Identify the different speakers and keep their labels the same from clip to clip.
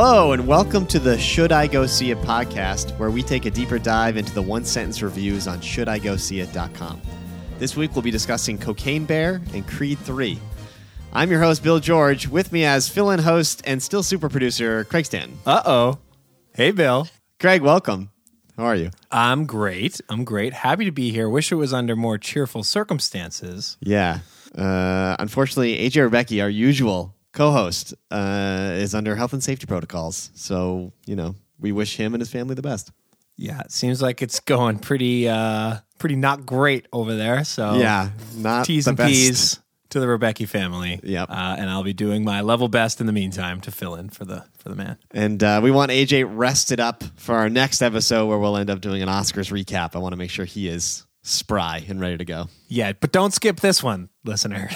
Speaker 1: Hello, and welcome to the Should I Go See It podcast, where we take a deeper dive into the one sentence reviews on ShouldIGoSeeIt.com. This week we'll be discussing Cocaine Bear and Creed 3. I'm your host, Bill George, with me as fill in host and still super producer, Craig Stanton.
Speaker 2: Uh oh. Hey, Bill.
Speaker 1: Craig, welcome. How are you?
Speaker 2: I'm great. I'm great. Happy to be here. Wish it was under more cheerful circumstances.
Speaker 1: Yeah. Uh, unfortunately, AJ Rebecca, our usual co host, uh, is under health and safety protocols. So, you know, we wish him and his family the best.
Speaker 2: Yeah, it seems like it's going pretty uh pretty not great over there. So
Speaker 1: yeah, not
Speaker 2: T's and
Speaker 1: best.
Speaker 2: P's to the Rebecca family.
Speaker 1: Yep.
Speaker 2: Uh, and I'll be doing my level best in the meantime to fill in for the for the man.
Speaker 1: And uh, we want AJ rested up for our next episode where we'll end up doing an Oscars recap. I want to make sure he is spry and ready to go.
Speaker 2: Yeah, but don't skip this one, listener.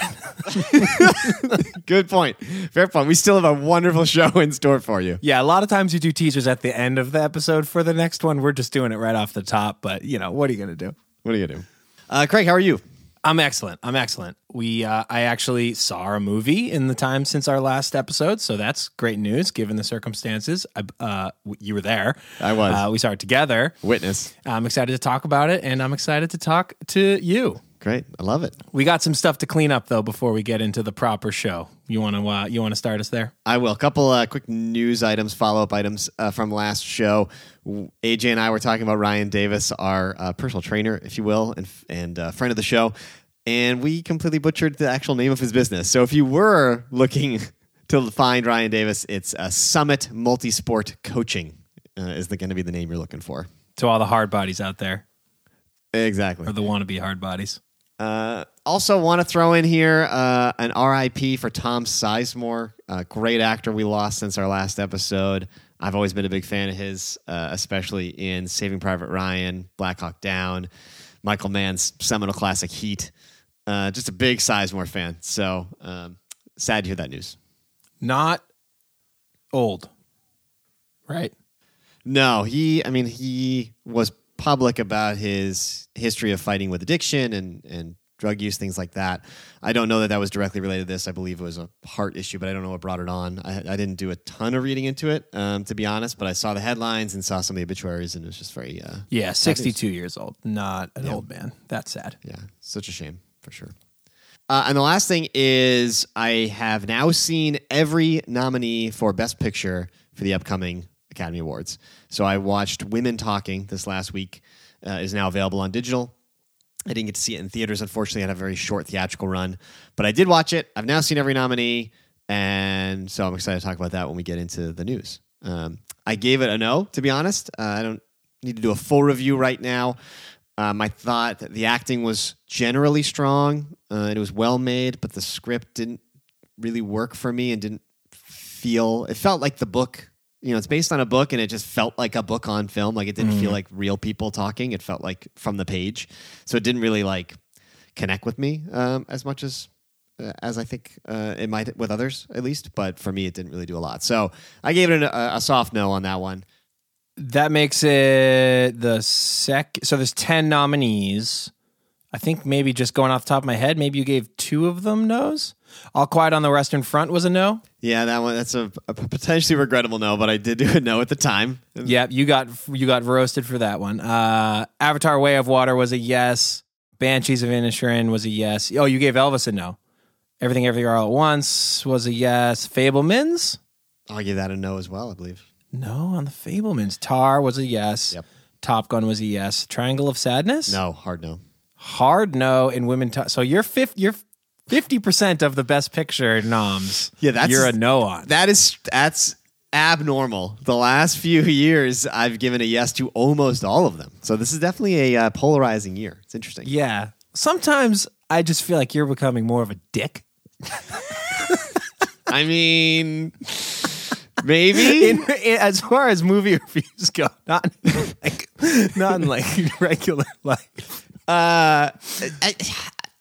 Speaker 1: Good point. Fair point. We still have a wonderful show in store for you.
Speaker 2: yeah, a lot of times you do teasers at the end of the episode for the next one. We're just doing it right off the top, but you know, what are you gonna do?
Speaker 1: What are you going to do? Uh, Craig, how are you?
Speaker 2: I'm excellent. I'm excellent. We uh, I actually saw a movie in the time since our last episode, so that's great news given the circumstances. I, uh, you were there.
Speaker 1: I was.
Speaker 2: Uh, we saw it together.
Speaker 1: Witness.
Speaker 2: I'm excited to talk about it, and I'm excited to talk to you.
Speaker 1: Great. I love it.
Speaker 2: We got some stuff to clean up though before we get into the proper show. You want to uh, you want to start us there?
Speaker 1: I will. A couple uh, quick news items, follow up items uh, from last show. AJ and I were talking about Ryan Davis, our uh, personal trainer, if you will, and and uh, friend of the show, and we completely butchered the actual name of his business. So if you were looking to find Ryan Davis, it's uh, Summit Multisport Coaching uh, is going to be the name you're looking for.
Speaker 2: To all the hard bodies out there,
Speaker 1: Exactly.
Speaker 2: or the wannabe hard bodies.
Speaker 1: Uh, also, want to throw in here uh, an RIP for Tom Sizemore, a great actor we lost since our last episode. I've always been a big fan of his, uh, especially in Saving Private Ryan, Black Hawk Down, Michael Mann's seminal classic Heat. Uh, just a big Sizemore fan. So um, sad to hear that news.
Speaker 2: Not old, right?
Speaker 1: No, he. I mean, he was public about his history of fighting with addiction and and drug use, things like that. I don't know that that was directly related to this. I believe it was a heart issue, but I don't know what brought it on. I, I didn't do a ton of reading into it, um, to be honest. But I saw the headlines and saw some of the obituaries, and it was just very, uh,
Speaker 2: Yeah, 62 years old, not an old man. That's sad.
Speaker 1: yeah, such a shame for sure. Uh, and the last thing is, I have now seen every nominee for Best Picture for the upcoming Academy Awards. So I watched Women Talking this last week. Uh, is now available on digital. I didn't get to see it in theaters, unfortunately. I had a very short theatrical run, but I did watch it. I've now seen every nominee, and so I'm excited to talk about that when we get into the news. Um, I gave it a no, to be honest. Uh, I don't need to do a full review right now. Um, I thought that the acting was generally strong uh, and it was well made, but the script didn't really work for me and didn't feel. It felt like the book. You know, it's based on a book, and it just felt like a book on film. Like it didn't feel like real people talking. It felt like from the page, so it didn't really like connect with me um, as much as uh, as I think uh, it might with others at least. But for me, it didn't really do a lot. So I gave it an, a, a soft no on that one.
Speaker 2: That makes it the sec. So there's 10 nominees. I think maybe just going off the top of my head, maybe you gave two of them no's. All Quiet on the Western Front was a no.
Speaker 1: Yeah, that one. That's a, a potentially regrettable no, but I did do a no at the time.
Speaker 2: Yep, you got you got roasted for that one. Uh, Avatar: Way of Water was a yes. Banshees of Inisherin was a yes. Oh, you gave Elvis a no. Everything Everywhere All at Once was a yes. Fabelmans?
Speaker 1: I'll give that a no as well. I believe.
Speaker 2: No, on the Fabelmans. Tar was a yes.
Speaker 1: Yep.
Speaker 2: Top Gun was a yes. Triangle of Sadness?
Speaker 1: No, hard no.
Speaker 2: Hard no in women. T- so you're fifth. You're fifty percent of the Best Picture noms.
Speaker 1: Yeah, that's-
Speaker 2: you're a no on.
Speaker 1: That is that's abnormal. The last few years, I've given a yes to almost all of them. So this is definitely a uh, polarizing year. It's interesting.
Speaker 2: yeah. Sometimes I just feel like you're becoming more of a dick.
Speaker 1: I mean, maybe.
Speaker 2: In, in- as far as movie reviews go, not like not in like regular life.
Speaker 1: uh, I,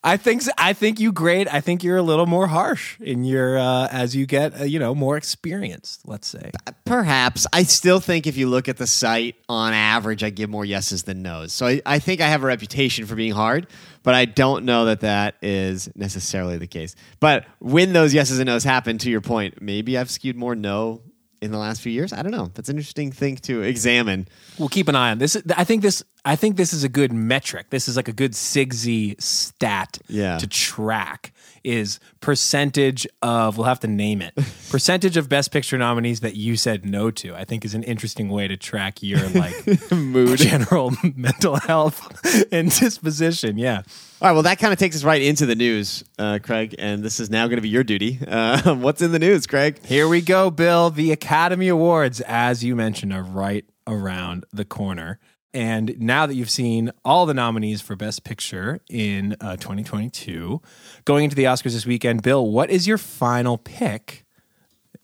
Speaker 2: I think I think you grade. I think you're a little more harsh in your uh, as you get uh, you know more experienced. Let's say.
Speaker 1: Perhaps. I still think if you look at the site, on average, I give more yeses than nos. So I, I think I have a reputation for being hard, but I don't know that that is necessarily the case. But when those yeses and nos happen, to your point, maybe I've skewed more no in the last few years? I don't know. That's an interesting thing to examine.
Speaker 2: We'll keep an eye on this. I think this. I think this is a good metric. This is like a good Sigsy stat
Speaker 1: Yeah.
Speaker 2: to track. Is percentage of we'll have to name it percentage of Best Picture nominees that you said no to. I think is an interesting way to track your like
Speaker 1: Mood.
Speaker 2: general mental health and disposition. Yeah.
Speaker 1: All right, well, that kind of takes us right into the news, uh, Craig, and this is now going to be your duty. Uh, what's in the news, Craig?
Speaker 2: Here we go, Bill. The Academy Awards, as you mentioned, are right around the corner. And now that you've seen all the nominees for Best Picture in uh, 2022, going into the Oscars this weekend, Bill, what is your final pick?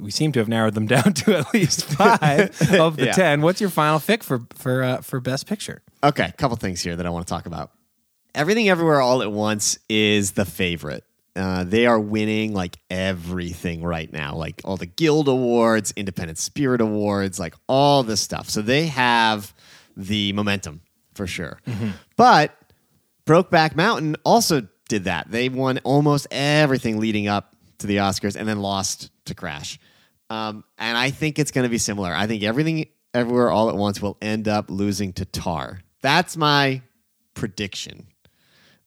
Speaker 2: We seem to have narrowed them down to at least five of the
Speaker 1: Yeah.
Speaker 2: ten. What's your final pick for for uh, for Best Picture?
Speaker 1: Okay, a couple things here that I want to talk about. Everything Everywhere All at Once is the favorite. Uh, they are winning like everything right now, like all the Guild Awards, Independent Spirit Awards, like all this stuff. So they have the momentum for sure. But Brokeback Mountain also did that. They won almost everything leading up to the Oscars and then lost to Crash. Um, and I think it's going to be similar. I think everything everywhere all at once will end up losing to Tar. That's my prediction.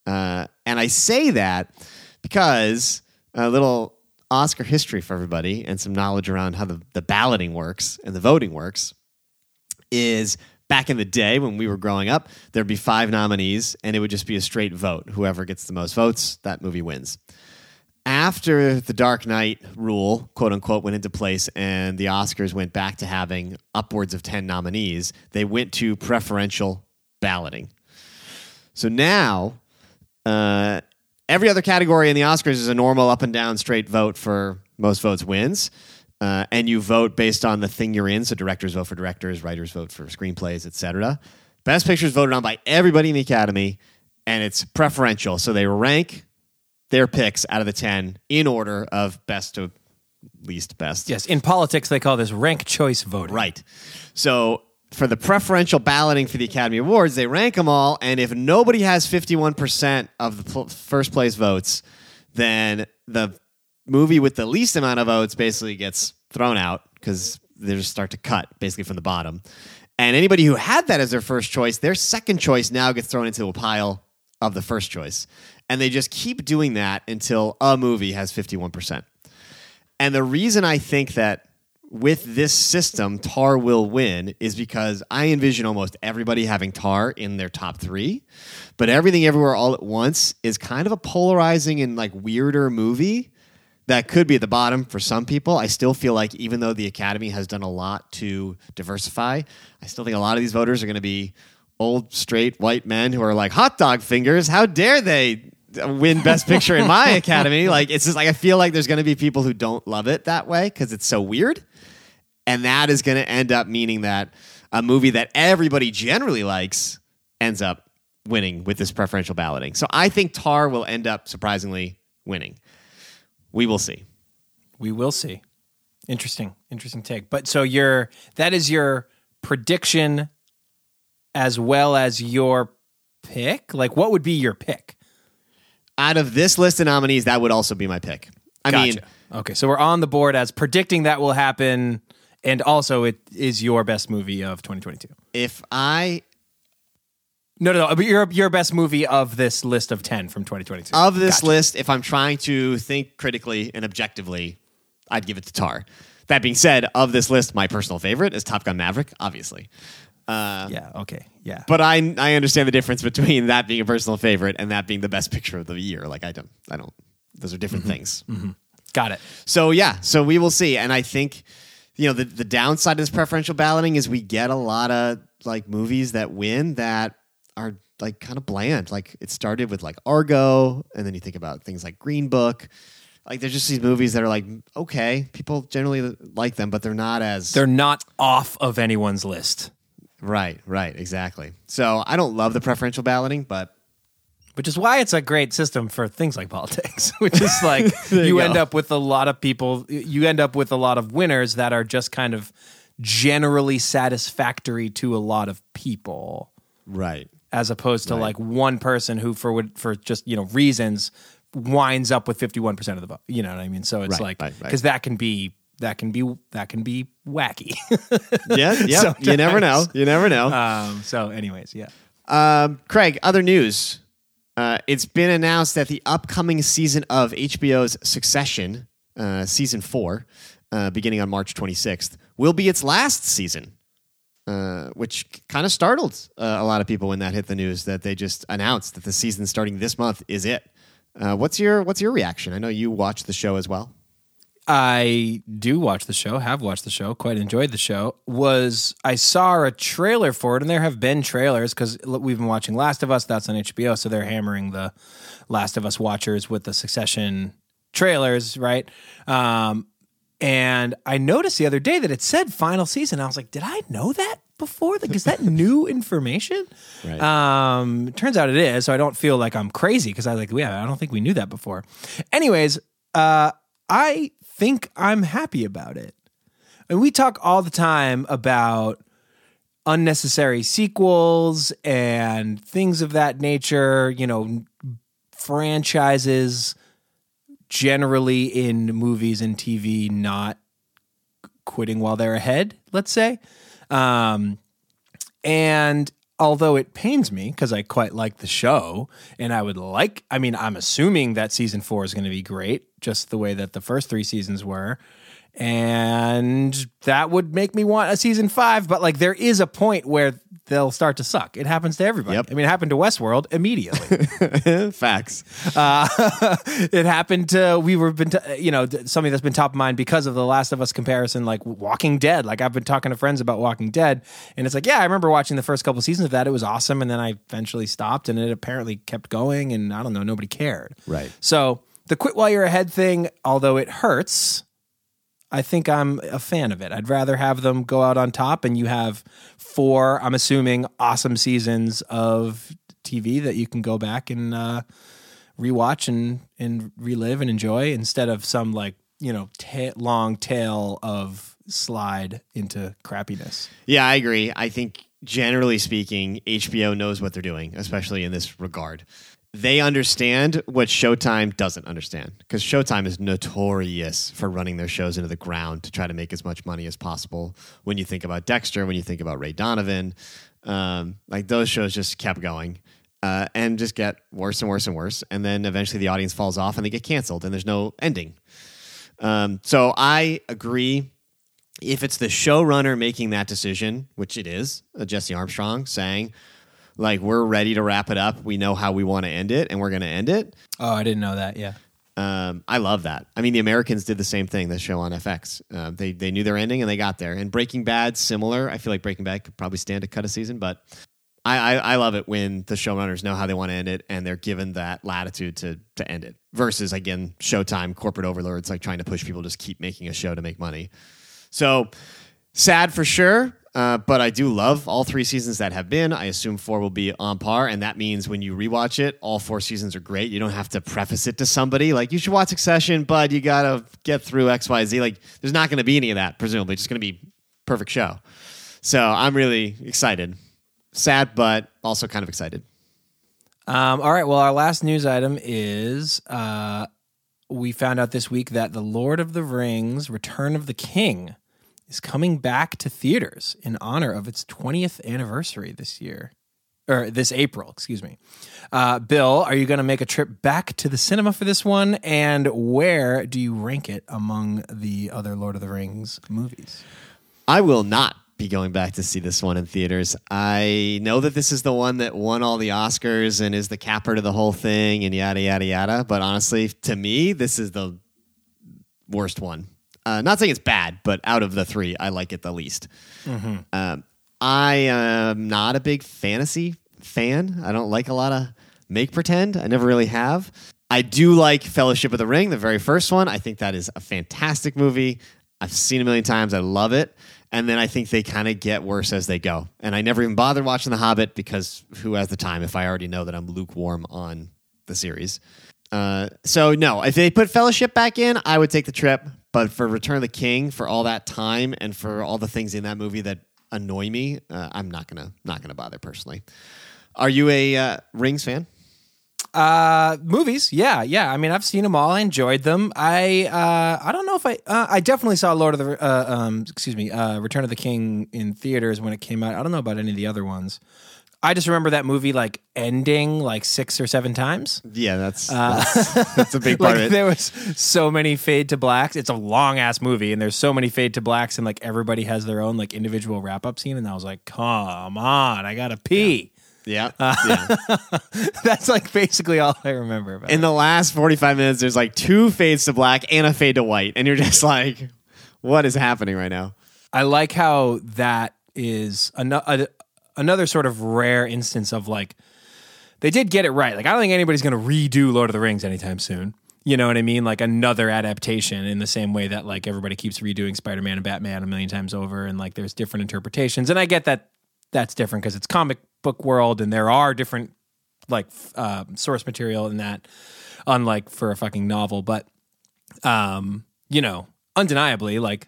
Speaker 1: Uh, and I say that because a little Oscar history for everybody and some knowledge around how the, the balloting works and the voting works is back in the day when we were growing up, there'd be five nominees and it would just be a straight vote. Whoever gets the most votes, that movie wins. After the Dark Knight rule, quote unquote, went into place and the Oscars went back to having upwards of 10 nominees, they went to preferential balloting. So now, uh, every other category in the Oscars is a normal up and down straight vote for most votes wins. Uh, and you vote based on the thing you're in. So directors vote for directors, writers vote for screenplays, etc. Best Picture is voted on by everybody in the Academy, and it's preferential. So they rank their picks out of the 10 in order of best to least best.
Speaker 2: Yes, in politics they call this rank choice voting.
Speaker 1: Right. So for the preferential balloting for the Academy Awards, they rank them all, and if nobody has 51% of the pl- first place votes, then the movie with the least amount of votes basically gets thrown out because they just start to cut basically from the bottom. And anybody who had that as their first choice, their second choice now gets thrown into a pile of the first choice. And they just keep doing that until a movie has 51%. And the reason I think that with this system, Tar will win is because I envision almost everybody having Tar in their top three, but everything everywhere all at once is kind of a polarizing and like weirder movie that could be at the bottom for some people. I still feel like even though the Academy has done a lot to diversify, I still think a lot of these voters are going to be old straight white men who are like hot dog fingers. How dare they win Best Picture in my Academy? Like it's just like I feel like there's going to be people who don't love it that way because it's so weird, and that is going to end up meaning that a movie that everybody generally likes ends up winning with this preferential balloting. So I think Tar will end up surprisingly winning. We will see.
Speaker 2: We will see. Interesting, interesting take. But so your that is your prediction as well as your pick? Like what would be your pick?
Speaker 1: Out of this list of nominees, that would also be my pick. I mean,
Speaker 2: okay, so we're on the board as predicting that will happen and also it is your best movie of 2022.
Speaker 1: if I
Speaker 2: No, no, no, but your your best movie of this list of 10 from 2022.
Speaker 1: of this
Speaker 2: Gotcha.
Speaker 1: list, if I'm trying to think critically and objectively, I'd give it to Tar. That being said, of this list, my personal favorite is Top Gun Maverick, obviously.
Speaker 2: Uh, yeah, okay. Yeah.
Speaker 1: But I I understand the difference between that being a personal favorite and that being the best picture of the year. Like I don't I don't those are different mm-hmm, things. Mm-hmm.
Speaker 2: Got it.
Speaker 1: So yeah, so we will see. And I think, you know, the, the downside of this preferential balloting is we get a lot of like movies that win that are like kind of bland. Like it started with like Argo, and then you think about things like Green Book. Like there's just these movies that are like okay, people generally like them, but they're not as
Speaker 2: They're not off of anyone's list.
Speaker 1: right, right, exactly. So I don't love the preferential balloting, but
Speaker 2: which is why it's a great system for things like politics which is like you,
Speaker 1: you
Speaker 2: end
Speaker 1: go.
Speaker 2: up with a lot of people you end up with a lot of winners that are just kind of generally satisfactory to a lot of people
Speaker 1: right,
Speaker 2: as opposed to like one person who for for just you know reasons winds up with 51% of the vote you know what i mean so it's
Speaker 1: Right,
Speaker 2: like
Speaker 1: right, right.
Speaker 2: because that can be that can be that can be wacky.
Speaker 1: Yeah, yeah. you never know. You never know.
Speaker 2: um, so, anyways, yeah.
Speaker 1: Um, Craig, other news. Uh, it's been announced that the upcoming season of HBO's Succession, uh, season four, uh, beginning on March 26th, will be its last season, uh, which kind of startled uh, a lot of people when that hit the news that they just announced that the season starting this month is it. Uh, what's your What's your reaction? I know you watched the show as well.
Speaker 2: I do watch the show, have watched the show, quite enjoyed the show. Was I saw a trailer for it, and there have been trailers because we've been watching Last of Us. That's on HBO, so they're hammering the Last of Us watchers with the Succession trailers, right? Um, and I noticed the other day that it said final season. I was like, did I know that before? Like, is that new information?
Speaker 1: Right.
Speaker 2: Um, turns out it is. So I don't feel like I'm crazy because I was like, yeah, I don't think we knew that before. Anyways, uh, I think I'm happy about it. And we talk all the time about unnecessary sequels and things of that nature, you know, franchises generally in movies and TV not quitting while they're ahead, let's say. Um, and although it pains me because I quite like the show and I would like, I mean, I'm assuming that season four is going to be great, just the way that the first three seasons were. And that would make me want a season five, but like there is a point where they'll start to suck. It happens to everybody.
Speaker 1: Yep.
Speaker 2: I mean, it happened to Westworld immediately.
Speaker 1: Facts.
Speaker 2: Uh, it happened to we were been t- you know something that's been top of mind because of the Last of Us comparison, like Walking Dead. Like I've been talking to friends about Walking Dead, and it's like, yeah, I remember watching the first couple seasons of that. It was awesome, and then I eventually stopped, and it apparently kept going, and I don't know, nobody cared.
Speaker 1: Right.
Speaker 2: So the quit while you're ahead thing, although it hurts. I think I'm a fan of it. I'd rather have them go out on top and you have four, I'm assuming, awesome seasons of TV that you can go back and uh, rewatch and, and relive and enjoy instead of some like, you know, long tail of slide into crappiness.
Speaker 1: Yeah, I agree. I think generally speaking, HBO knows what they're doing, especially in this regard. They understand what Showtime doesn't understand because Showtime is notorious for running their shows into the ground to try to make as much money as possible. When you think about Dexter, when you think about Ray Donovan, um, like those shows just kept going uh, and just get worse and worse and worse. And then eventually the audience falls off and they get canceled and there's no ending. Um, so I agree if it's the showrunner making that decision, which it is, uh, Jesse Armstrong saying, like, we're ready to wrap it up. We know how we want to end it, and we're going to end it.
Speaker 2: Oh, I didn't know that. Yeah.
Speaker 1: Um, I love that. I mean, the Americans did the same thing. The show on FX, uh, they they knew their ending and they got there. And Breaking Bad, similar. I feel like Breaking Bad could probably stand to cut a season, but I, I, I love it when the showrunners know how they want to end it and they're given that latitude to to end it. Versus again, Showtime corporate overlords like trying to push people to just keep making a show to make money. So sad for sure. Uh, but I do love all three seasons that have been. I assume four will be on par, and that means when you rewatch it, all four seasons are great. You don't have to preface it to somebody like you should watch Succession, but you gotta get through X, Y, Z. Like there's not going to be any of that. Presumably, it's just going to be perfect show. So I'm really excited. Sad, but also kind of excited.
Speaker 2: Um, all right. Well, our last news item is uh, we found out this week that The Lord of the Rings Return of the King is coming back to theaters in honor of its 20th anniversary this year. Or this April, excuse me. Uh, Bill, are you going to make a trip back to the cinema for this one? And where do you rank it among the other Lord of the Rings movies?
Speaker 1: I will not be going back to see this one in theaters. I know that this is the one that won all the Oscars and is the capper to the whole thing and yada, yada, yada. But honestly, to me, this is the worst one. Uh, not saying it's bad, but out of the three, I like it the least. Um, I am not a big fantasy fan. I don't like a lot of make pretend. I never really have. I do like Fellowship of the Ring, the very first one. I think that is a fantastic movie. I've seen a million times. I love it. And then I think they kind of get worse as they go. And I never even bothered watching The Hobbit because who has the time if I already know that I'm lukewarm on the series? Uh, so no, if they put Fellowship back in, I would take the trip. But for Return of the King, for all that time and for all the things in that movie that annoy me, uh, I'm not gonna not gonna bother personally. Are you a uh, Rings fan?
Speaker 2: Uh, movies, yeah, yeah. I mean, I've seen them all. I enjoyed them. I, uh, I don't know if I, uh, I definitely saw Lord of the, uh, um, excuse me, uh, Return of the King in theaters when it came out. I don't know about any of the other ones. I just remember that movie like ending like six or seven times.
Speaker 1: Yeah, that's uh, that's, that's a big part
Speaker 2: Like
Speaker 1: of it.
Speaker 2: there was so many fade to blacks. It's a long ass movie, and there's so many fade to blacks, and like everybody has their own like individual wrap up scene. And I was like, come on, I gotta pee.
Speaker 1: Yeah, yeah.
Speaker 2: Uh, that's like basically all I remember about. it.
Speaker 1: In the last forty-five minutes, there's like two fades to black and a fade to white, and you're just like, "What is happening right now?"
Speaker 2: I like how that is ano- a, another sort of rare instance of like they did get it right. Like I don't think anybody's going to redo Lord of the Rings anytime soon. You know what I mean? Like another adaptation in the same way that like everybody keeps redoing Spider-Man and Batman a million times over and like there's different interpretations. And I get that that's different because it's comic book world and there are different like uh, source material in that unlike for a fucking novel, but um, you know, undeniably, like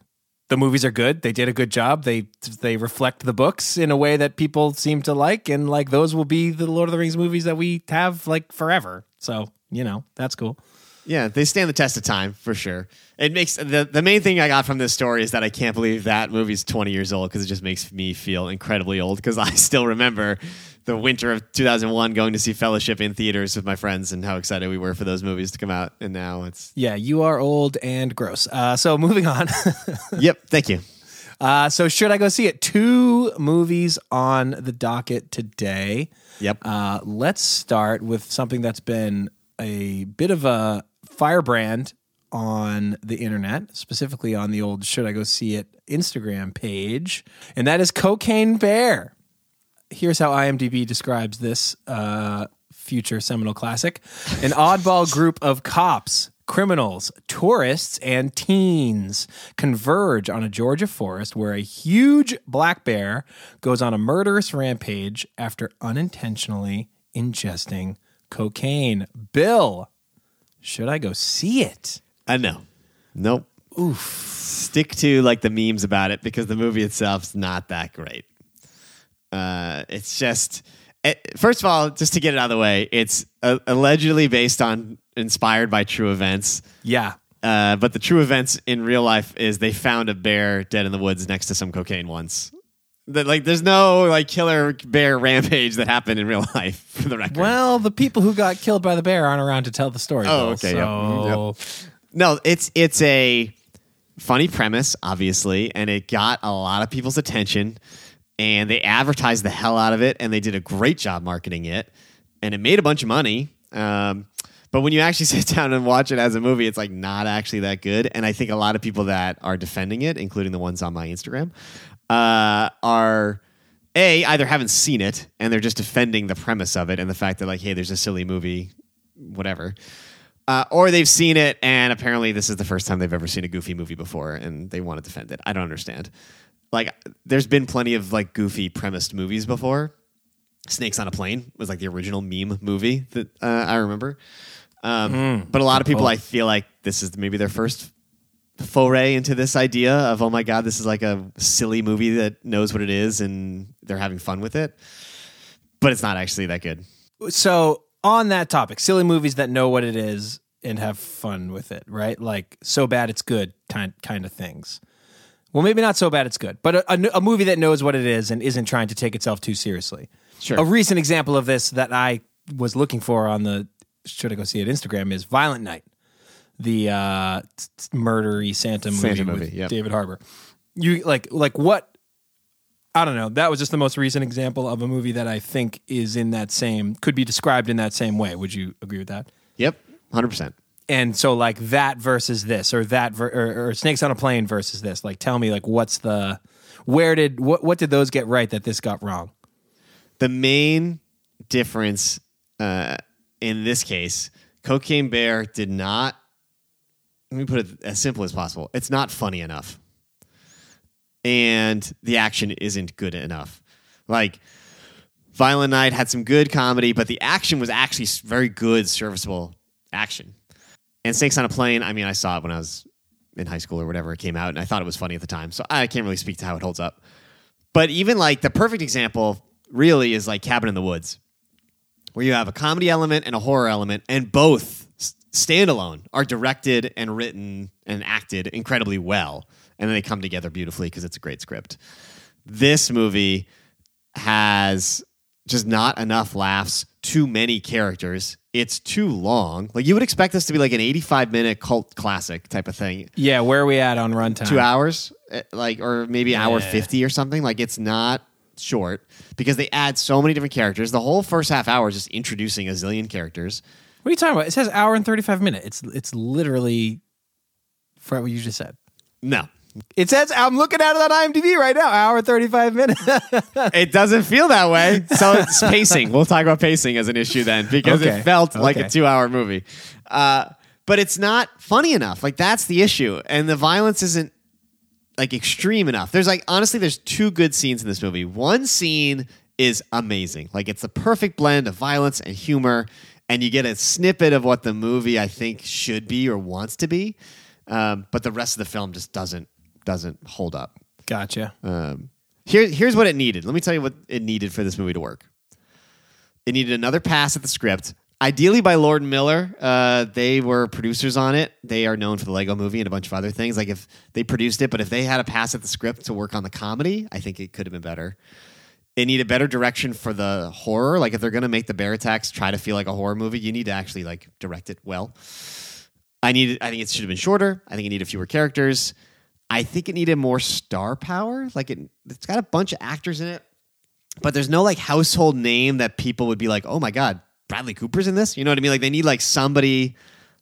Speaker 2: the movies are good. They did a good job. They they reflect the books in a way that people seem to like, and like those will be the Lord of the Rings movies that we have like forever. So you know that's cool.
Speaker 1: Yeah, they stand the test of time for sure. It makes the the main thing I got from this story is that I can't believe that movie's 20 years old because it just makes me feel incredibly old because I still remember the winter of 2001 going to see Fellowship in theaters with my friends and how excited we were for those movies to come out. And now it's
Speaker 2: Yeah, you are old and gross. Uh, so moving on.
Speaker 1: yep. Thank you.
Speaker 2: uh, so should I go see it? Two movies on the docket today.
Speaker 1: Yep.
Speaker 2: Uh, let's start with something that's been a bit of a firebrand on the internet, specifically on the old Should I Go See It Instagram page, and that is Cocaine Bear. Here's how IMDb describes this uh, future seminal classic an oddball group of cops. Criminals, tourists, and teens converge on a Georgia forest where a huge black bear goes on a murderous rampage after unintentionally ingesting cocaine. Bill, should I go see it?
Speaker 1: I know. Nope. Oof. Stick to like the memes about it because the movie itself's not that great. Uh, it's just, it, first of all, just to get it out of the way, it's uh, allegedly based on, inspired by true events.
Speaker 2: Yeah.
Speaker 1: Uh, but the true events in real life is they found a bear dead in the woods next to some cocaine once. That like, there's no like killer bear rampage that happened in real life for the record.
Speaker 2: Well, the people who got killed by the bear aren't around to tell the story.
Speaker 1: Oh,
Speaker 2: Bill,
Speaker 1: okay, yep.
Speaker 2: So
Speaker 1: No, it's it's a funny premise, obviously, and it got a lot of people's attention, and they advertised the hell out of it, and they did a great job marketing it, and it made a bunch of money. Um, but when you actually sit down and watch it as a movie, it's like not actually that good. And I think a lot of people that are defending it, including the ones on my Instagram, uh, are a either haven't seen it and they're just defending the premise of it and the fact that like, hey, there's a silly movie, whatever. Uh, or they've seen it and apparently this is the first time they've ever seen a goofy movie before and they want to defend it. I don't understand. Like, there's been plenty of like goofy premised movies before. Snakes on a Plane was like the original meme movie that uh, I remember. Um, but a lot of people, I feel like this is maybe their first foray into this idea of oh my god, this is like a silly movie that knows what it is and they're having fun with it. But it's not actually that good.
Speaker 2: so on that topic, silly movies that know what it is and have fun with it, right? Like so bad it's good kind kind of things. Well, maybe not so bad it's good, but a, a, a movie that knows what it is and isn't trying to take itself too seriously.
Speaker 1: Sure.
Speaker 2: A recent example of this that I was looking for on the should I go see it Instagram is Violent Night, the uh, murdery Santa movie,
Speaker 1: Santa
Speaker 2: with
Speaker 1: yep.
Speaker 2: David Harbour. You like like what? I don't know. That was just the most recent example of a movie that I think is in that same could be described in that same way. Would you agree with that?
Speaker 1: Yep, hundred percent.
Speaker 2: And so like that versus this, or that ver- or, or Snakes on a Plane versus this. Like, tell me like what's the where did what what did those get right that this got wrong?
Speaker 1: The main difference uh, in this case, Cocaine Bear did not. Let me put it as simple as possible. It's not funny enough, and the action isn't good enough. Like Violent Night had some good comedy, but the action was actually very good, serviceable action. And Snakes on a Plane, I mean, I saw it when I was in high school or whatever it came out, and I thought it was funny at the time. So I can't really speak to how it holds up. But even like the perfect example really is like Cabin in the Woods. where you have a comedy element and a horror element, and both standalone are directed and written and acted incredibly well, and then they come together beautifully because it's a great script. This movie has just not enough laughs, too many characters. It's too long. Like you would expect this to be like an 85 minute cult classic type of thing.
Speaker 2: Yeah, where are we at on runtime?
Speaker 1: Two hours, eh, like or maybe hour 50 or something. Like it's not short because they add so many different characters. The whole first half hour is just introducing a zillion characters.
Speaker 2: What are you talking about? It says hour and 35 minutes. It's it's literally for what you just said.
Speaker 1: No,
Speaker 2: It says I'm looking at it on IMDb right now. Hour and 35 minutes.
Speaker 1: it doesn't feel that way. So it's pacing. We'll talk about pacing as an issue then because
Speaker 2: Okay.
Speaker 1: it felt like a two hour movie. Uh, but it's not funny enough. Like that's the issue. And the violence isn't like extreme enough. There's like honestly, there's two good scenes in this movie. One scene is amazing. Like it's the perfect blend of violence and humor, and you get a snippet of what the movie I think should be or wants to be. Um, but the rest of the film just doesn't doesn't hold up.
Speaker 2: gotcha.
Speaker 1: Um, here, here's what it needed. Let me tell you what it needed for this movie to work. It needed another pass at the script, ideally by Lord Miller. Uh, they were producers on it. They are known for the Lego Movie and a bunch of other things. Like if they produced it, but if they had a pass at the script to work on the comedy, I think it could have been better. It a better direction for the horror. Like if they're to make the bear attacks try to feel like a horror movie, you need to actually like direct it well. I needed. I think it should have been shorter. I think it needed fewer characters. I think it needed more star power. Like it, it's got a bunch of actors in it, but there's no like household name that people would be like, oh my god, Bradley Cooper's in this. You know what I mean? Like they need like somebody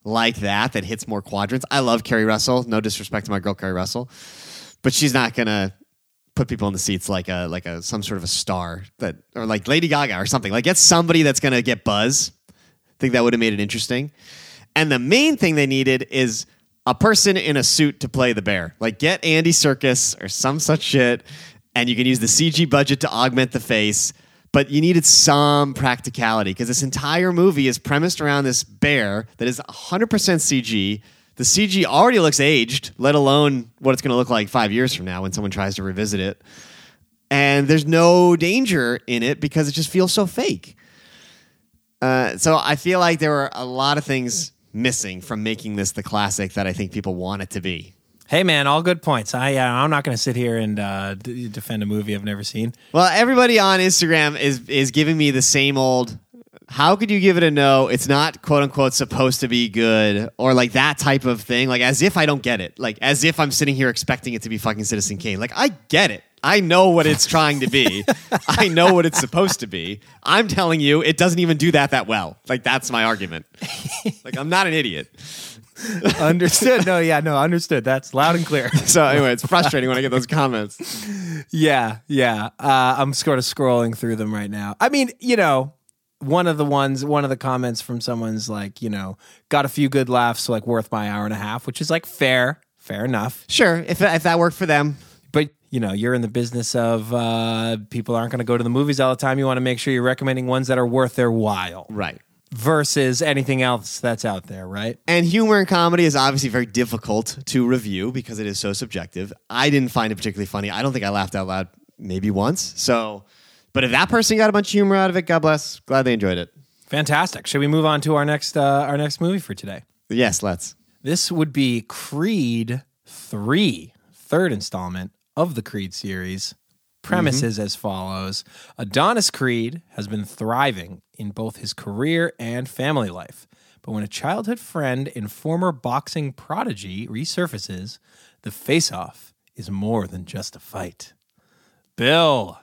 Speaker 1: like that that hits more quadrants. I love Keri Russell. No disrespect to my girl Keri Russell, but she's not gonna put people in the seats like a like a some sort of a star that or like Lady Gaga or something. Like get somebody that's gonna get buzz. I think that would have made it interesting. And the main thing they needed is a person in a suit to play the bear. Like get Andy Serkis or some such shit, and you can use the CG budget to augment the face. But you needed some practicality because this entire movie is premised around this bear that is 100% CG. The CG already looks aged, let alone what it's going to look like five years from now when someone tries to revisit it. And there's no danger in it because it just feels so fake. Uh, so I feel like there were a lot of things missing from making this the classic that I think people want it to be.
Speaker 2: Hey man, all good points. I uh, I'm not going to sit here and uh, d- defend a movie I've never seen.
Speaker 1: Well, everybody on Instagram is is giving me the same old. How could you give it a no? It's not quote unquote supposed to be good or like that type of thing. Like as if I don't get it. Like as if I'm sitting here expecting it to be fucking Citizen Kane. Like I get it. I know what it's trying to be. I know what it's supposed to be. I'm telling you, it doesn't even do that that well. Like that's my argument. Like I'm not an idiot.
Speaker 2: understood. No, yeah, no, understood. That's loud and clear.
Speaker 1: So anyway, it's frustrating when I get those comments.
Speaker 2: yeah, yeah. Uh, I'm sort of scrolling through them right now. I mean, you know, one of the ones, one of the comments from someone's like, you know, got a few good laughs, like worth my hour and a half, which is like fair, fair enough.
Speaker 1: Sure, if if that worked for them,
Speaker 2: But you know, you're in the business of uh, people aren't going to go to the movies all the time. You want to make sure you're recommending ones that are worth their while
Speaker 1: right.
Speaker 2: versus anything else that's out there, right?
Speaker 1: And humor and comedy is obviously very difficult to review because it is so subjective. I didn't find it particularly funny. I don't think I laughed out loud maybe once. So, but if that person got a bunch of humor out of it, God bless. Glad they enjoyed it.
Speaker 2: Fantastic. Should we move on to our next uh, our next movie for today?
Speaker 1: Yes, let's.
Speaker 2: This would be Creed 3, third installment of the Creed series. Premise is as follows Adonis Creed has been thriving in both his career and family life. But when a childhood friend and former boxing prodigy resurfaces, the face off is more than just a fight. Bill,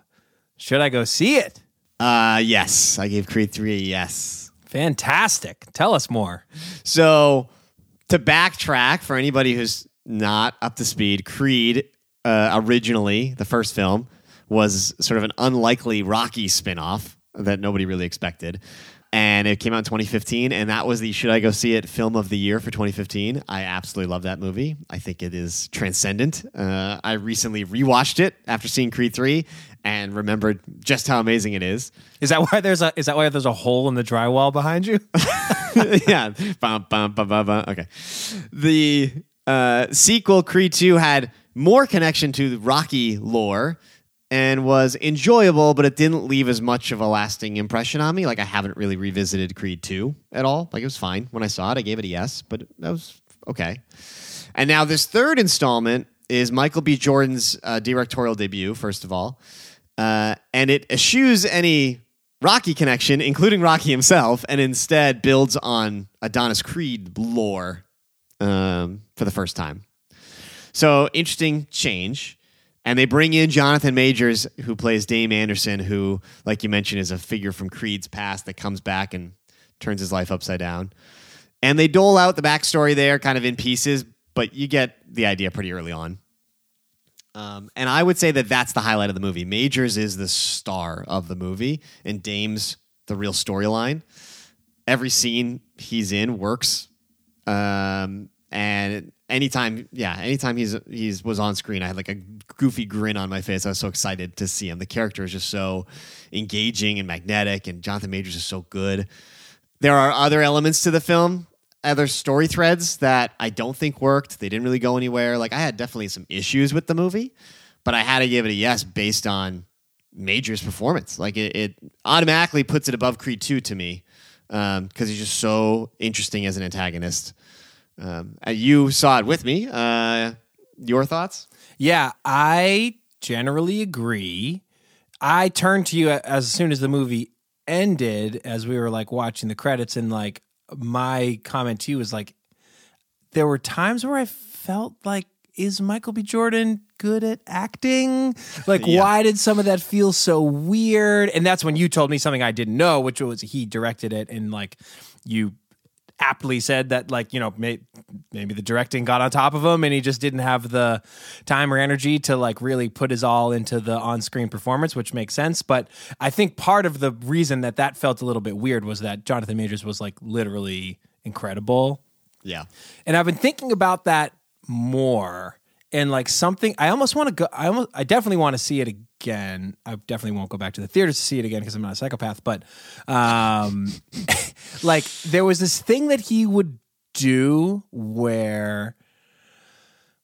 Speaker 2: should I go see it?
Speaker 1: Uh, yes, I gave Creed 3 a yes.
Speaker 2: Fantastic. Tell us more.
Speaker 1: So, to backtrack for anybody who's not up to speed, Creed uh, originally, the first film, was sort of an unlikely Rocky spin-off that nobody really expected. And it came out in 2015, and that was the Should I Go See It film of the year for 2015. I absolutely love that movie. I think it is transcendent. Uh, I recently rewatched it after seeing Creed 3 and remembered just how amazing it is.
Speaker 2: Is that why there's a is that why there's a hole in the drywall behind you?
Speaker 1: yeah. Bum, bum, bum, bum, bum. Okay. The uh, sequel, Creed 2, had more connection to the Rocky lore and was enjoyable, but it didn't leave as much of a lasting impression on me. Like I haven't really revisited Creed 2 at all. Like it was fine when I saw it. I gave it a yes, but that was okay. And now this third installment is Michael B. Jordan's uh, directorial debut, first of all. Uh, and it eschews any Rocky connection, including Rocky himself, and instead builds on Adonis Creed lore um, for the first time. So interesting change. And they bring in Jonathan Majors, who plays Dame Anderson, who, like you mentioned, is a figure from Creed's past that comes back and turns his life upside down. And they dole out the backstory there kind of in pieces, but you get the idea pretty early on. Um, and I would say that that's the highlight of the movie. Majors is the star of the movie, and Dame's the real storyline. Every scene he's in works, um, and anytime, yeah, anytime he's he's was on screen, I had like a goofy grin on my face. I was so excited to see him. The character is just so engaging and magnetic, and Jonathan Majors is so good. There are other elements to the film other story threads that I don't think worked. They didn't really go anywhere. Like I had definitely some issues with the movie, but I had to give it a yes based on Major's performance. Like it, it automatically puts it above Creed 2 to me because um, he's just so interesting as an antagonist. Um, you saw it with me. Uh, your thoughts?
Speaker 2: Yeah, I generally agree. I turned to you as soon as the movie ended, as we were like watching the credits, and like my comment to you was like, there were times where I felt like, is Michael B. Jordan good at acting? Like, yeah. why did some of that feel so weird? And that's when you told me something I didn't know, which was he directed it and like you aptly said that like you know may, maybe the directing got on top of him and he just didn't have the time or energy to like really put his all into the on-screen performance which makes sense. But i think part of the reason that that felt a little bit weird was that jonathan majors was like literally incredible.
Speaker 1: Yeah.
Speaker 2: And i've been thinking about that more and like something I almost want to go I almost I definitely want to see it again. I definitely won't go back to the theater to see it again because I'm not a psychopath, but um like there was this thing that he would do where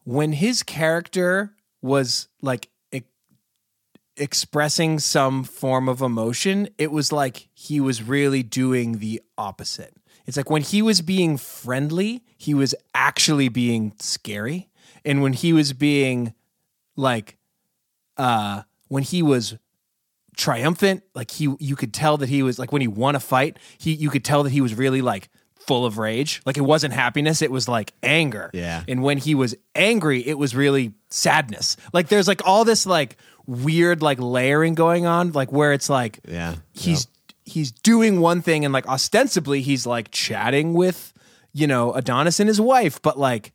Speaker 2: when his character was like e- expressing some form of emotion, it was like he was really doing the opposite. It's like when he was being friendly, he was actually being scary and when he was being like uh when he was triumphant like he you could tell that he was like when he won a fight he you could tell that he was really like full of rage. Like it wasn't happiness it was like anger.
Speaker 1: Yeah.
Speaker 2: And when he was angry it was really sadness. Like there's like all this like weird like layering going on like where it's like
Speaker 1: yeah.
Speaker 2: he's yep. he's doing one thing and like ostensibly he's like chatting with you know Adonis and his wife but like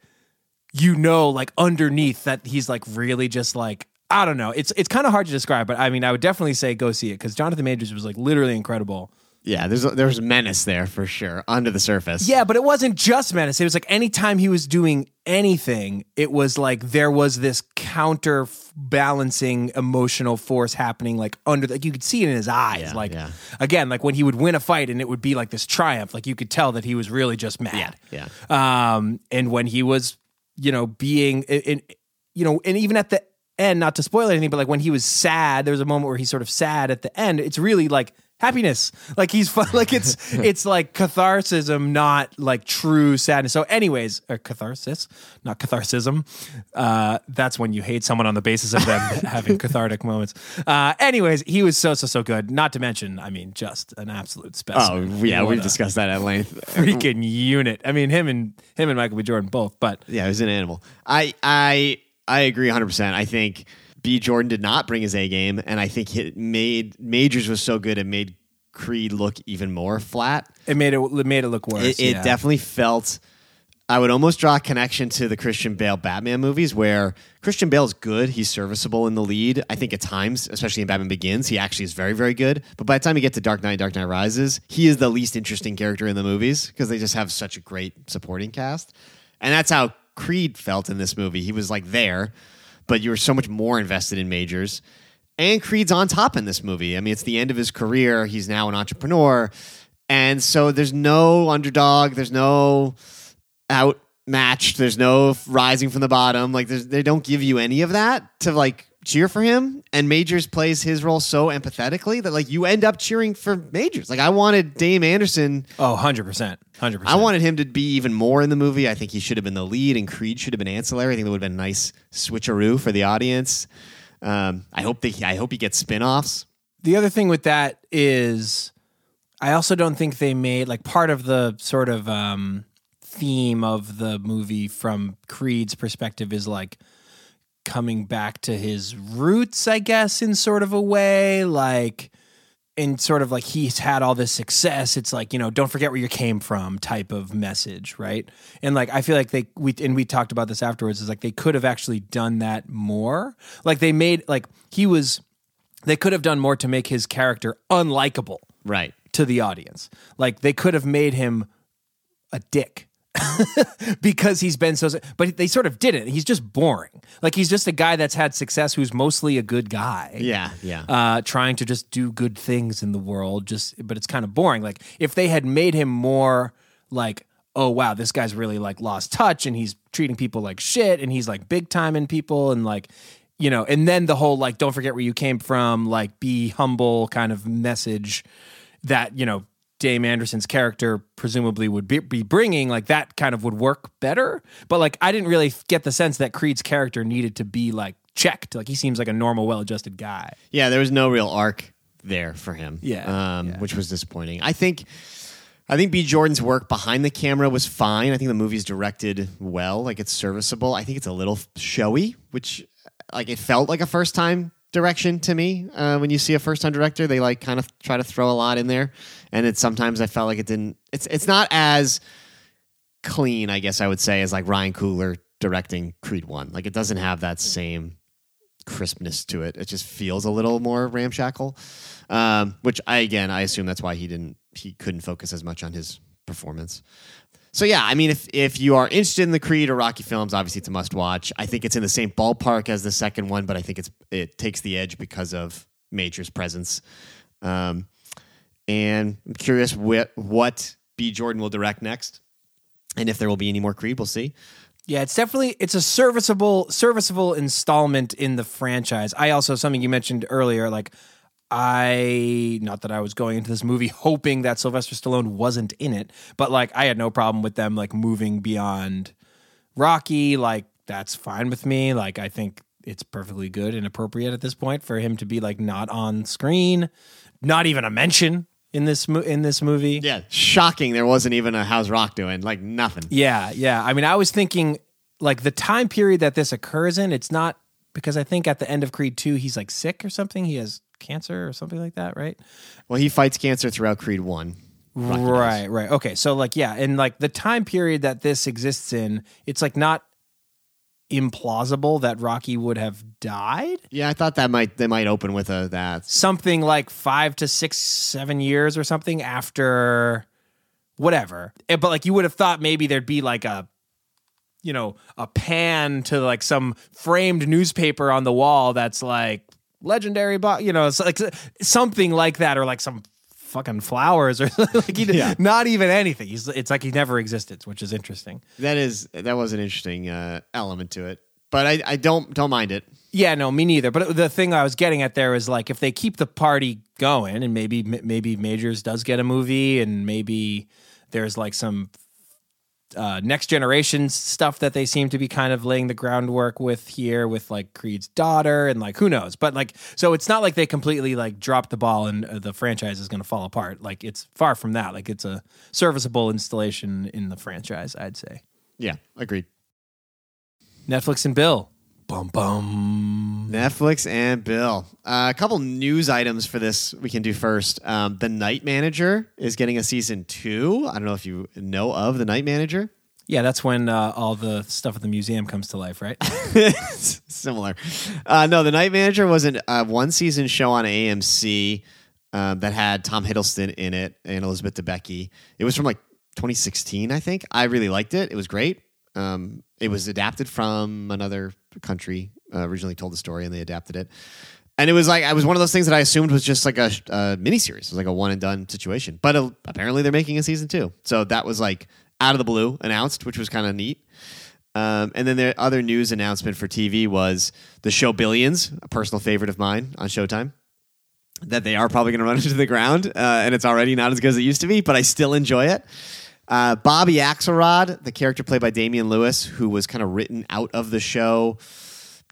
Speaker 2: you know, like underneath that he's like really just like I don't know. It's it's kind of hard to describe, but I mean, I would definitely say go see it because Jonathan Majors was like literally incredible.
Speaker 1: Yeah, there's there's menace there for sure under the surface.
Speaker 2: Yeah, but it wasn't just menace. It was like anytime he was doing anything, it was like there was this counterbalancing emotional force happening like under like you could see it in his eyes.
Speaker 1: Yeah,
Speaker 2: like
Speaker 1: yeah.
Speaker 2: again, like when he would win a fight and it would be like this triumph, like you could tell that he was really just mad.
Speaker 1: Yeah.
Speaker 2: yeah. Um and when he was you know, being in, you know, and even at the end, not to spoil anything, but like when he was sad, there was a moment where he's sort of sad at the end. It's really like happiness. Like he's fun, like it's it's like catharsism, not like true sadness. So, anyways, or catharsis, not catharsism. Uh, that's when you hate someone on the basis of them having cathartic moments. Uh, anyways, he was so so so good. Not to mention, I mean, just an absolute specimen.
Speaker 1: Oh yeah, what we've discussed that at length.
Speaker 2: Freaking unit. I mean, him and him and Michael B. Jordan both. But
Speaker 1: yeah, he's an animal. I I I agree 100. percent I think B. Jordan did not bring his A game, and I think it made Majors was so good it made Creed look even more flat.
Speaker 2: It made it, it made it look worse.
Speaker 1: It, it
Speaker 2: yeah.
Speaker 1: definitely felt. I would almost draw a connection to the Christian Bale Batman movies, where Christian Bale is good. He's serviceable in the lead. I think at times, especially in Batman Begins, he actually is very, very good. But by the time you get to Dark Knight, Dark Knight Rises, he is the least interesting character in the movies because they just have such a great supporting cast. And that's how Creed felt in this movie. He was like there, but you were so much more invested in Majors. And Creed's on top in this movie. I mean, it's the end of his career. He's now an entrepreneur. And so there's no underdog, there's no outmatched, there's no rising from the bottom. Like they don't give you any of that to like cheer for him, and Majors plays his role so empathetically that like you end up cheering for Majors. Like I wanted Dame Anderson.
Speaker 2: Oh, 100%. 100%.
Speaker 1: I wanted him to be even more in the movie. I think he should have been the lead, and Creed should have been ancillary. I think that would have been a nice switcheroo for the audience. Um, I hope that he, I hope he gets spin-offs.
Speaker 2: the other thing with that is I also don't think they made like part of the sort of um, theme of the movie from Creed's perspective is like coming back to his roots, I guess, in sort of a way. Like, in sort of like he's had all this success. It's like, you know, don't forget where you came from type of message, right? And like, I feel like they, we, and we talked about this afterwards, is like they could have actually done that more. Like, they made, like, he was, they could have done more to make his character unlikable
Speaker 1: Right.
Speaker 2: to the audience. Like they could have made him a dick because he's been so but they sort of didn't. He's just boring. Like he's just a guy that's had success who's mostly a good guy.
Speaker 1: Yeah. Yeah.
Speaker 2: Uh, trying to just do good things in the world, just but it's kind of boring. Like if they had made him more like, oh wow, this guy's really like lost touch and he's treating people like shit and he's like big time in people and like you know, and then the whole like don't forget where you came from, like be humble kind of message that you know Dame Anderson's character presumably would be, be bringing, like that kind of would work better. But like I didn't really get the sense that Creed's character needed to be like checked. Like he seems like a normal, well-adjusted guy.
Speaker 1: Yeah, there was no real arc there for him.
Speaker 2: Yeah,
Speaker 1: um,
Speaker 2: yeah.
Speaker 1: which was disappointing. I think, I think B. Jordan's work behind the camera was fine. I think the movie's directed well, like it's serviceable. I think it's a little showy, which like it felt like a first time direction to me. Uh, when you see a first time director, they like kind of try to throw a lot in there, and it sometimes I felt like it didn't. It's it's not as clean, I guess I would say, as like Ryan Coogler directing Creed One. Like it doesn't have that same crispness to it. It just feels a little more ramshackle. Um, which I again I assume that's why he didn't he couldn't focus as much on his performance. So yeah, I mean if if you are interested in the Creed or Rocky films, obviously it's a must watch. I think it's in the same ballpark as the second one, but I think it's it takes the edge because of Major's presence. Um, and I'm curious what what B Jordan will direct next. And if there will be any more Creed, we'll see.
Speaker 2: Yeah, it's definitely it's a serviceable serviceable installment in the franchise. I also something you mentioned earlier, like I not that I was going into this movie hoping that Sylvester Stallone wasn't in it, but like I had no problem with them like moving beyond Rocky. Like that's fine with me. Like I think it's perfectly good and appropriate at this point for him to be like not on screen, not even a mention in this mo- in this movie.
Speaker 1: Yeah, shocking. There wasn't even a How's Rock doing like nothing.
Speaker 2: Yeah, yeah. I mean, I was thinking like the time period that this occurs in, it's not because I think at the end of Creed 2 he's like sick or something. He has cancer or something like that, right?
Speaker 1: Well, he fights cancer throughout Creed One. Rocky does.
Speaker 2: Right, right. Okay. So like yeah, and like the time period that this exists in, it's like not implausible that Rocky would have died.
Speaker 1: Yeah, I thought that might they might open with a that.
Speaker 2: Something like 5 to 6 7 years or something after whatever. Eh, But like you would have thought maybe there'd be like a you know, a pan to like some framed newspaper on the wall that's like legendary, bo- you know, it's like something like that, or like some fucking flowers, or like he,
Speaker 1: Yeah.
Speaker 2: not even anything. He's, it's like he never existed, which is interesting.
Speaker 1: That is that was an interesting uh, element to it, but I, I don't don't mind it.
Speaker 2: Yeah, no, me neither. But the thing I was getting at there is like if they keep the party going, and maybe maybe Majors does get a movie, and maybe there's like some uh, next generation stuff that they seem to be kind of laying the groundwork with here, with like Creed's daughter, and like who knows. But like, so it's not like they completely like dropped the ball and uh, the franchise is going to fall apart. Like it's far from that. Like it's a serviceable installation in the franchise, I'd say.
Speaker 1: Yeah, agreed.
Speaker 2: Netflix and Bill. Bum bum.
Speaker 1: Netflix and Bill. Uh, a couple news items for this we can do first. Um, the Night Manager is getting a season two. I don't know if you know of the Night Manager.
Speaker 2: Yeah, that's when uh, all the stuff at the museum comes to life, right?
Speaker 1: Similar. Uh, no, the Night Manager was an uh, one season show on AMC um, that had Tom Hiddleston in it and Elizabeth Debicki. It was from like 2016, I think. I really liked it. It was great. Um, it was adapted from another country. Uh, originally told the story and they adapted it. And it was like I was one of those things that I assumed was just like a, a miniseries. It was like a one and done situation. But uh, apparently they're making a season two. So that was like out of the blue announced, which was kind of neat. Um, and then the other news announcement for TV was the show Billions, a personal favorite of mine on Showtime. That they are probably going to run into the ground, uh, and it's already not as good as it used to be, but I still enjoy it. Uh, Bobby Axelrod, the character played by Damian Lewis, who was kind of written out of the show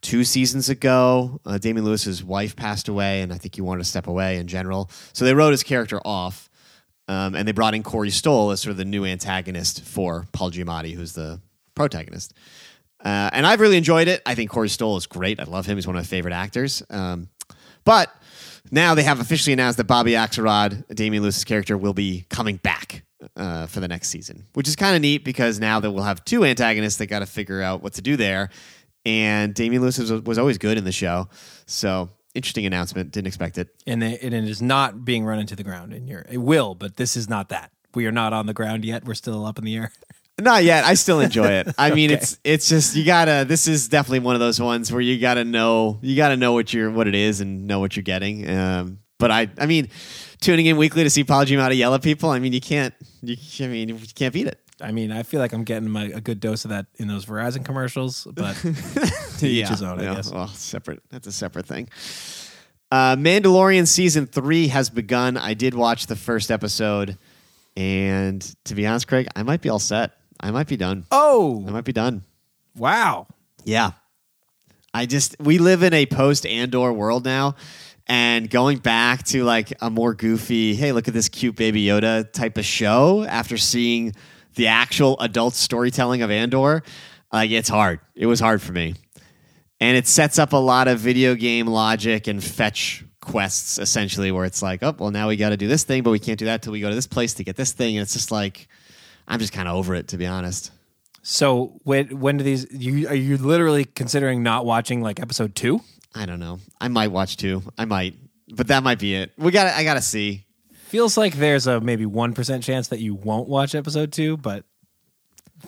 Speaker 1: two seasons ago. Uh, Damian Lewis's wife passed away, and I think he wanted to step away in general. So they wrote his character off, um, and they brought in Corey Stoll as sort of the new antagonist for Paul Giamatti, who's the protagonist. Uh, and I've really enjoyed it. I think Corey Stoll is great. I love him. He's one of my favorite actors. Um, but now they have officially announced that Bobby Axelrod, Damian Lewis's character, will be coming back uh, for the next season, which is kind of neat because now that we'll have two antagonists, they got to figure out what to do there. And Damian Lewis was, was always good in the show, so interesting announcement. Didn't expect it.
Speaker 2: And, they, and it is not being run into the ground in your. It will, but this is not that. We are not on the ground yet. We're still up in the air.
Speaker 1: Not yet. I still enjoy it. I mean, it's it's just you gotta. This is definitely one of those ones where you gotta know you gotta know what you're what it is and know what you're getting. Um, but I I mean, tuning in weekly to see Paul Giamatti yell at people. I mean, you can't. You I mean, you can't beat it.
Speaker 2: I mean, I feel like I'm getting my, a good dose of that in those Verizon commercials, but to each his own, I
Speaker 1: yeah.
Speaker 2: guess.
Speaker 1: Well, separate. That's a separate thing. Uh, Mandalorian season three has begun. I did watch the first episode, and to be honest, Craig, I might be all set. I might be done.
Speaker 2: Oh, I
Speaker 1: might be done.
Speaker 2: wow.
Speaker 1: Yeah. I just we live in a post Andor world now. And going back to like a more goofy, hey, look at this cute baby Yoda type of show after seeing the actual adult storytelling of Andor, like it's hard. It was hard for me. And it sets up a lot of video game logic and fetch quests essentially where it's like, oh, well, now we got to do this thing, but we can't do that till we go to this place to get this thing. And it's just like, I'm just kind of over it, to be honest.
Speaker 2: So when when do these you are you literally considering not watching like episode two?
Speaker 1: I don't know. I might watch two. I might, but that might be it. We got. I got to see.
Speaker 2: Feels like there's a maybe one percent chance that you won't watch episode two, but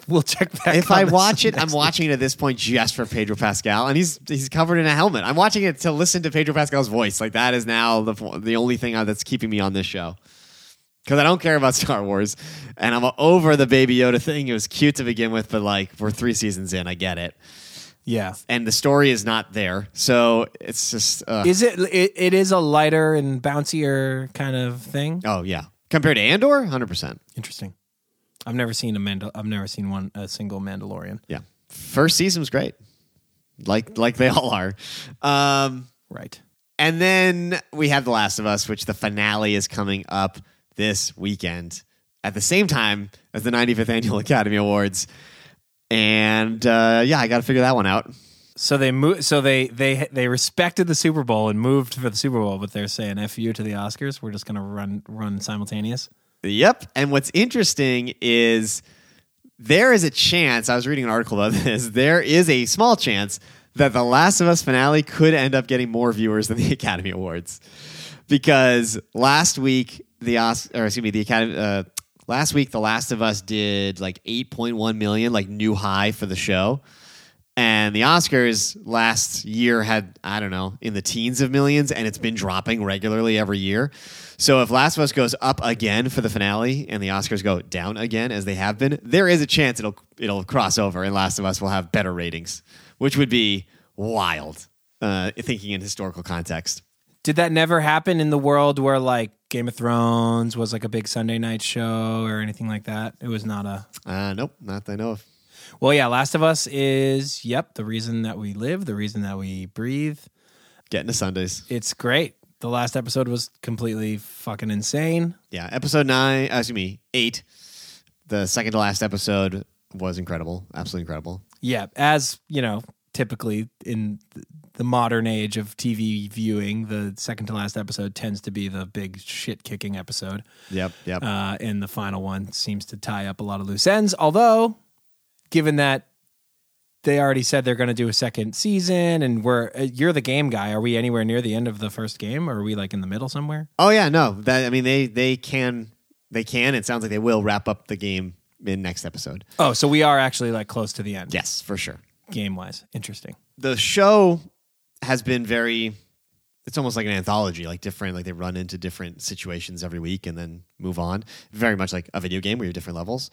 Speaker 2: we'll check back.
Speaker 1: If I watch it, I'm watching it at this point just for Pedro Pascal, and he's he's covered in a helmet. I'm watching it to listen to Pedro Pascal's voice. Like that is now the the only thing that's keeping me on this show. Because I don't care about Star Wars, and I'm over the Baby Yoda thing. It was cute to begin with, but like we're three seasons in, I get it,
Speaker 2: Yeah.
Speaker 1: and the story is not there. So it's just, uh,
Speaker 2: Is it, it? It is a lighter and bouncier kind of thing.
Speaker 1: oh yeah, compared to Andor, hundred percent.
Speaker 2: Interesting. I've never seen a Mandal. I've never seen one a single Mandalorian.
Speaker 1: Yeah, first season was great, like like they all are. Um,
Speaker 2: Right.
Speaker 1: And then we have The Last of Us, which the finale is coming up this weekend at the same time as the 95th Annual Academy Awards. And uh, yeah, I got to figure that one out.
Speaker 2: So they moved. So they they they respected the Super Bowl and moved for the Super Bowl, but they're saying "f you" to the Oscars. We're just gonna run run simultaneous.
Speaker 1: Yep. And what's interesting is there is a chance, I was reading an article about this, there is a small chance that The Last of Us finale could end up getting more viewers than the Academy Awards. Because last week, the Os- or excuse me, the Academy, uh, last week, The Last of Us did like 8.1 million, like new high for the show. And the Oscars last year had, I don't know, in the teens of millions, and it's been dropping regularly every year. So if Last of Us goes up again for the finale and the Oscars go down again as they have been, there is a chance it'll it'll cross over and Last of Us will have better ratings, which would be wild, uh, thinking in historical context.
Speaker 2: Did that never happen in the world where like Game of Thrones was like a big Sunday night show or anything like that? It was not a.
Speaker 1: Uh, nope, not that I know of.
Speaker 2: Well, yeah, Last of Us is yep the reason that we live, the reason that we breathe.
Speaker 1: Getting to Sundays.
Speaker 2: It's great. The last episode was completely fucking insane.
Speaker 1: Yeah, episode nine, uh, excuse me, eight. The second to last episode was incredible, absolutely incredible.
Speaker 2: Yeah, as you know, typically in the modern age of TV viewing, the second to last episode tends to be the big shit kicking episode.
Speaker 1: Yep, yep.
Speaker 2: Uh, and the final one seems to tie up a lot of loose ends. Although, given that they already said they're going to do a second season, and we're uh, you're the game guy. Are we anywhere near the end of the first game, or are we like in the middle somewhere?
Speaker 1: Oh yeah, no. That I mean they they can they can. It sounds like they will wrap up the game in next episode.
Speaker 2: Oh, so we are actually like close to the end,
Speaker 1: Yes, for sure.
Speaker 2: Game wise. Interesting.
Speaker 1: The show has been very it's almost like an anthology, like different, like they run into different situations every week and then move on. Very much like a video game where you have different levels.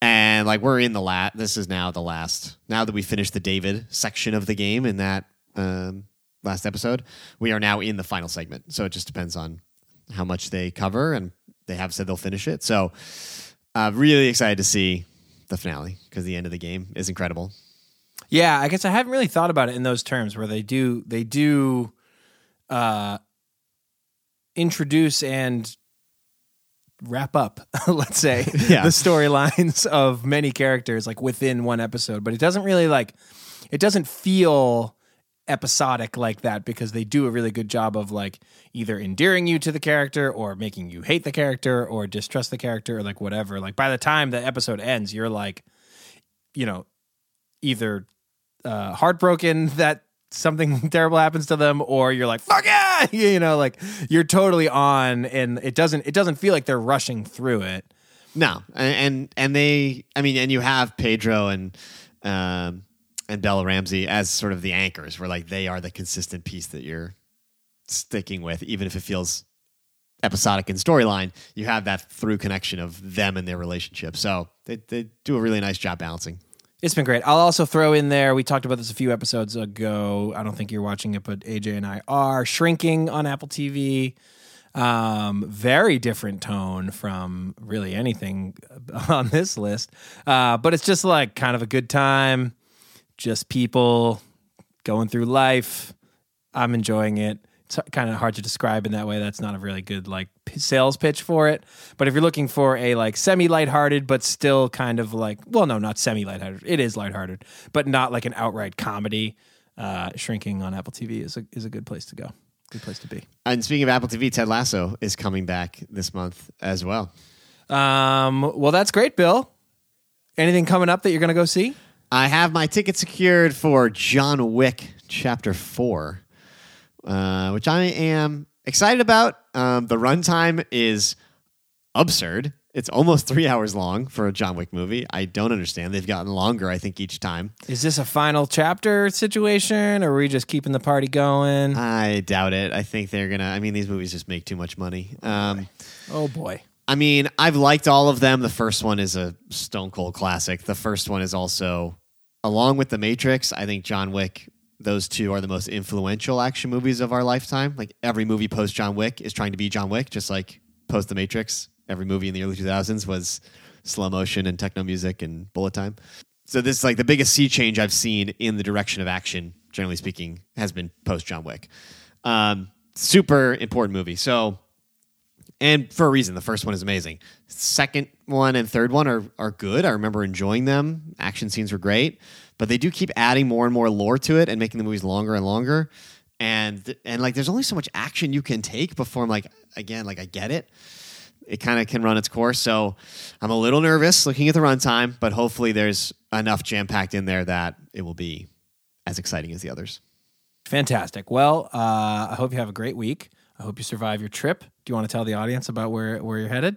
Speaker 1: And like we're in the lat. This is now the last. Now that we finished the David section of the game in that um, last episode, we are now in the final segment. So it just depends on how much they cover, and they have said they'll finish it. So uh, really excited to see the finale because the end of the game is incredible.
Speaker 2: Yeah, I guess I haven't really thought about it in those terms where they do they do uh introduce and wrap up, let's say,
Speaker 1: Yeah.
Speaker 2: the storylines of many characters like within one episode, but it doesn't really like it doesn't feel episodic like that because they do a really good job of like either endearing you to the character or making you hate the character or distrust the character or like whatever. Like by the time the episode ends, you're like you know, either uh, heartbroken that something terrible happens to them, or you're like, "Fuck yeah!" You know, like you're totally on, and it doesn't it doesn't feel like they're rushing through it.
Speaker 1: No, and and, they, I mean, and you have Pedro and um, and Bella Ramsey as sort of the anchors, where like they are the consistent piece that you're sticking with, even if it feels episodic in storyline. You have that through connection of them and their relationship. So they they do a really nice job balancing.
Speaker 2: It's been great. I'll also throw in there. We talked about this a few episodes ago. I don't think you're watching it, but AJ and I are shrinking on Apple TV. Um, very different tone from really anything on this list, uh, but it's just like kind of a good time. Just people going through life. I'm enjoying it. It's kind of hard to describe in that way. That's not a really good like p- sales pitch for it. But if you're looking for a like semi lighthearted, but still kind of like, well, no, not semi lighthearted. It is lighthearted, but not like an outright comedy. Uh, shrinking on Apple TV is a is a good place to go. Good place to be.
Speaker 1: And speaking of Apple TV, Ted Lasso is coming back this month as well.
Speaker 2: Um, well, that's great, Bill. Anything coming up that you're going to go see?
Speaker 1: I have my ticket secured for John Wick Chapter 4, uh, which I am excited about. Um, the runtime is absurd. It's almost three hours long for a John Wick movie. I don't understand. They've gotten longer, I think, each time.
Speaker 2: Is this a final chapter situation, or are we just keeping the party going?
Speaker 1: I doubt it. I think they're going to, I mean, these movies just make too much money. Um,
Speaker 2: oh boy.
Speaker 1: I mean, I've liked all of them. The first one is a stone cold classic. The first one is also, along with The Matrix, I think John Wick, those two are the most influential action movies of our lifetime. Like every movie post John Wick is trying to be John Wick, just like post The Matrix. Every movie in the early 2000s was slow motion and techno music and bullet time. So this is like the biggest sea change I've seen in the direction of action, generally speaking, has been post John Wick. Um, super important movie. So and for a reason. The first one is amazing. Second one and third one are are good. I remember enjoying them. Action scenes were great, but they do keep adding more and more lore to it and making the movies longer and longer. And and like, there's only so much action you can take before I'm like, again, like I get it. It kind of can run its course. So I'm a little nervous looking at the runtime, but hopefully there's enough jam packed in there that it will be as exciting as the others.
Speaker 2: Fantastic. Well, uh, I hope you have a great week. I hope you survive your trip. Do you want to tell the audience about where, where you're headed?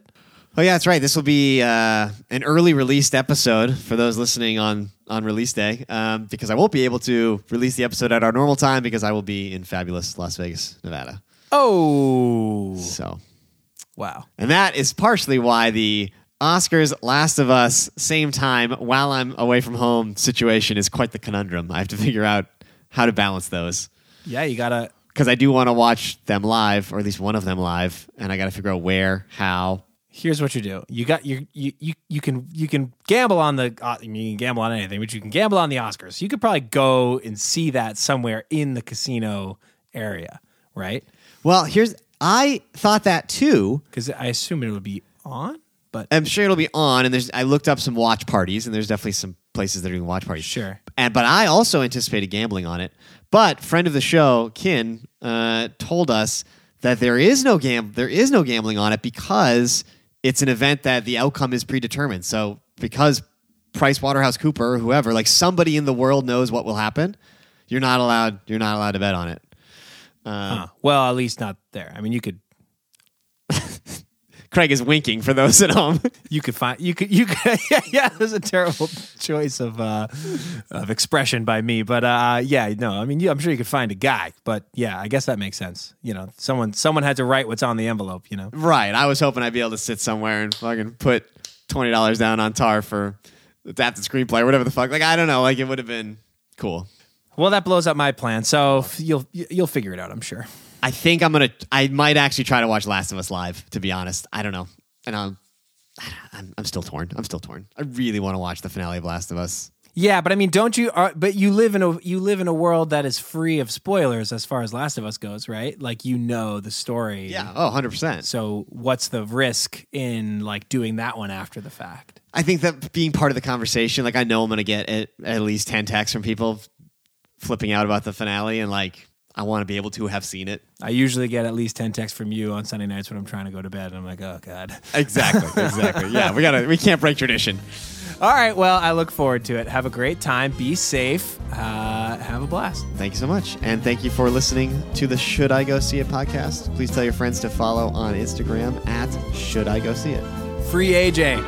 Speaker 1: Oh yeah, that's right. This will be uh, an early released episode for those listening on on release day, um, because I won't be able to release the episode at our normal time because I will be in fabulous Las Vegas, Nevada.
Speaker 2: Oh,
Speaker 1: So,
Speaker 2: wow.
Speaker 1: and that is partially why the Oscars Last of Us same time while I'm away from home situation is quite the conundrum. I have to figure out how to balance those
Speaker 2: Yeah, you got to.
Speaker 1: because I do want to watch them live, or at least one of them live, and I got to figure out where, how.
Speaker 2: Here's what you do. You got you you you, you can you can gamble on the uh, you can gamble on anything, but you can gamble on the Oscars. You could probably go and see that somewhere in the casino area, right?
Speaker 1: Well, here's I thought that too.
Speaker 2: Because I assume it would be on, but
Speaker 1: I'm sure it'll be on, and there's. I looked up some watch parties, and there's definitely some places that are doing watch parties.
Speaker 2: Sure.
Speaker 1: And but I also anticipated gambling on it. But friend of the show, Kin, uh, told us that there is no gam there is no gambling on it because it's an event that the outcome is predetermined. So because Price Waterhouse Cooper or whoever, like somebody in the world knows what will happen, you're not allowed. You're not allowed to bet on it.
Speaker 2: Uh, huh. well, at least not there. I mean, you could
Speaker 1: Craig is winking for those at home.
Speaker 2: You could find you could you could yeah yeah. It was a terrible choice of uh, of expression by me, but uh, yeah no. I mean, you, I'm sure you could find a guy, but yeah, I guess that makes sense. You know, someone someone had to write what's on the envelope. You know,
Speaker 1: right. I was hoping I'd be able to sit somewhere and fucking put twenty dollars down on Tar for adapt the screenplay or whatever the fuck. Like I don't know. Like it would have been cool.
Speaker 2: well that blows up my plan. So you'll you'll figure it out. I'm sure.
Speaker 1: I think I'm gonna. I might actually try to watch Last of Us live. To be honest, I don't know, and I'm, I'm, I'm still torn. I'm still torn. I really want to watch the finale of Last of Us.
Speaker 2: Yeah, but I mean, don't you? Uh, but you live in a you live in a world that is free of spoilers as far as Last of Us goes, right? Like you know the story.
Speaker 1: Yeah. Oh, 100 percent.
Speaker 2: So what's the risk in like doing that one after the fact?
Speaker 1: I think that being part of the conversation, like I know I'm gonna get at, at least ten texts from people flipping out about the finale, and like I want to be able to have seen it.
Speaker 2: I usually get at least ten texts from you on Sunday nights when I'm trying to go to bed, and I'm like, oh god.
Speaker 1: Exactly. Exactly. yeah. We gotta. We can't break tradition.
Speaker 2: All right, well, I look forward to it. Have a great time. Be safe. Uh, have a blast.
Speaker 1: Thank you so much. And thank you for listening to the Should I Go See It podcast. Please tell your friends to follow on Instagram at Should I Go See It.
Speaker 2: Free AJ.